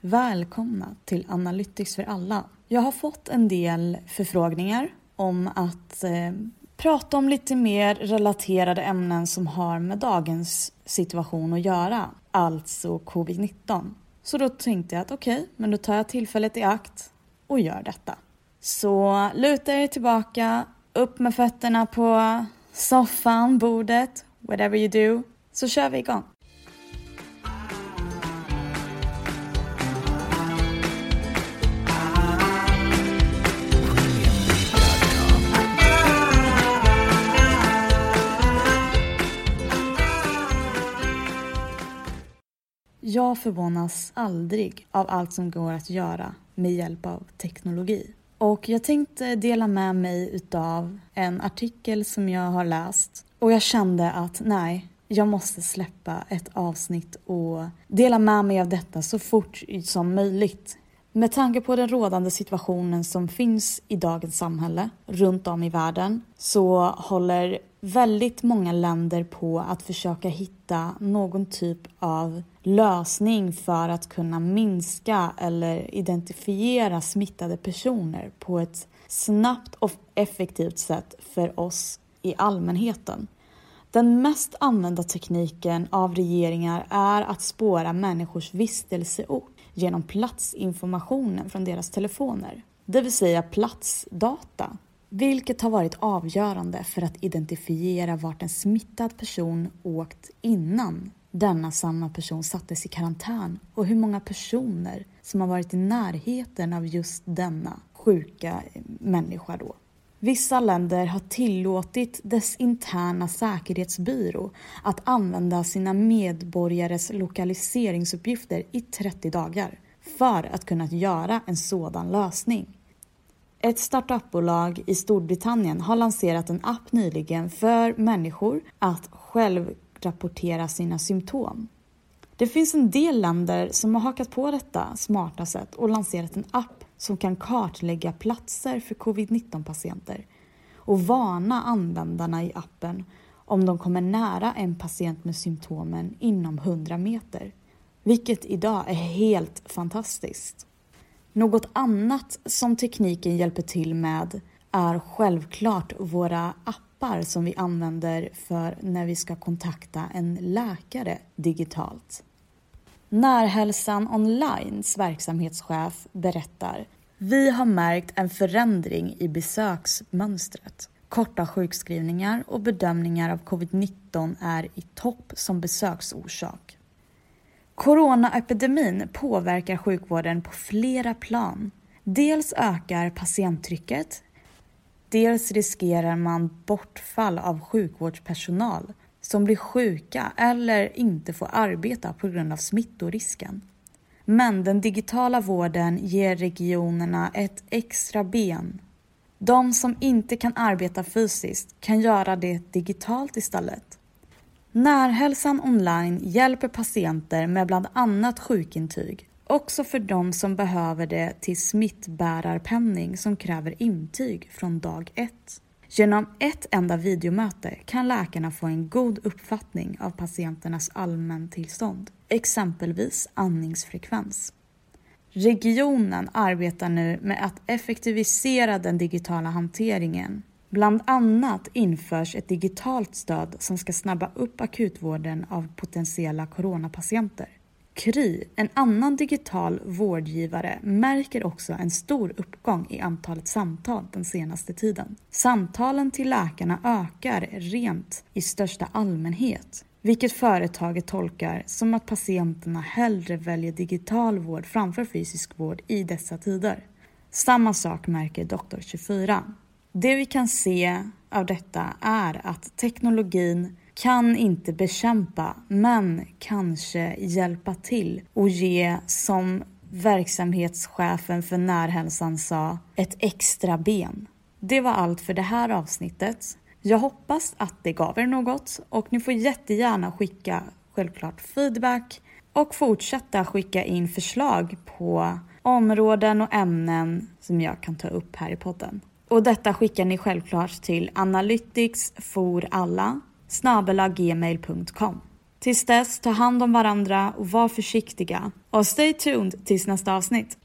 Välkomna till Analytics för alla. Jag har fått en del förfrågningar om att eh, prata om lite mer relaterade ämnen som har med dagens situation att göra, alltså covid-19. Så då tänkte jag att okej, okay, men då tar jag tillfället i akt och gör detta. Så luta er tillbaka, upp med fötterna på soffan, bordet, whatever you do, så kör vi igång. Jag förvånas aldrig av allt som går att göra med hjälp av teknologi. Och jag tänkte dela med mig utav en artikel som jag har läst och jag kände att nej, jag måste släppa ett avsnitt och dela med mig av detta så fort som möjligt. Med tanke på den rådande situationen som finns i dagens samhälle runt om i världen så håller väldigt många länder på att försöka hitta någon typ av lösning för att kunna minska eller identifiera smittade personer på ett snabbt och effektivt sätt för oss i allmänheten. Den mest använda tekniken av regeringar är att spåra människors vistelseort genom platsinformationen från deras telefoner, det vill säga platsdata, vilket har varit avgörande för att identifiera vart en smittad person åkt innan denna samma person sattes i karantän och hur många personer som har varit i närheten av just denna sjuka människa då. Vissa länder har tillåtit dess interna säkerhetsbyrå att använda sina medborgares lokaliseringsuppgifter i 30 dagar för att kunna göra en sådan lösning. Ett startupbolag i Storbritannien har lanserat en app nyligen för människor att själv rapportera sina symptom. Det finns en del länder som har hakat på detta smarta sätt och lanserat en app som kan kartlägga platser för covid-19 patienter och varna användarna i appen om de kommer nära en patient med symptomen inom 100 meter. Vilket idag är helt fantastiskt. Något annat som tekniken hjälper till med är självklart våra appar som vi använder för när vi ska kontakta en läkare digitalt. Närhälsan Onlines verksamhetschef berättar Vi har märkt en förändring i besöksmönstret. Korta sjukskrivningar och bedömningar av covid-19 är i topp som besöksorsak. Coronaepidemin påverkar sjukvården på flera plan. Dels ökar patienttrycket, dels riskerar man bortfall av sjukvårdspersonal som blir sjuka eller inte får arbeta på grund av smittorisken. Men den digitala vården ger regionerna ett extra ben. De som inte kan arbeta fysiskt kan göra det digitalt istället. Närhälsan online hjälper patienter med bland annat sjukintyg, också för de som behöver det till smittbärarpenning som kräver intyg från dag ett. Genom ett enda videomöte kan läkarna få en god uppfattning av patienternas allmäntillstånd, exempelvis andningsfrekvens. Regionen arbetar nu med att effektivisera den digitala hanteringen. Bland annat införs ett digitalt stöd som ska snabba upp akutvården av potentiella coronapatienter. Kry, en annan digital vårdgivare, märker också en stor uppgång i antalet samtal den senaste tiden. Samtalen till läkarna ökar rent i största allmänhet, vilket företaget tolkar som att patienterna hellre väljer digital vård framför fysisk vård i dessa tider. Samma sak märker Doktor24. Det vi kan se av detta är att teknologin kan inte bekämpa, men kanske hjälpa till och ge, som verksamhetschefen för Närhälsan sa, ett extra ben. Det var allt för det här avsnittet. Jag hoppas att det gav er något och ni får jättegärna skicka självklart feedback och fortsätta skicka in förslag på områden och ämnen som jag kan ta upp här i podden. Och detta skickar ni självklart till analyticsforalla Snabelagmail.com. Tills dess, ta hand om varandra och var försiktiga. Och stay tuned tills nästa avsnitt.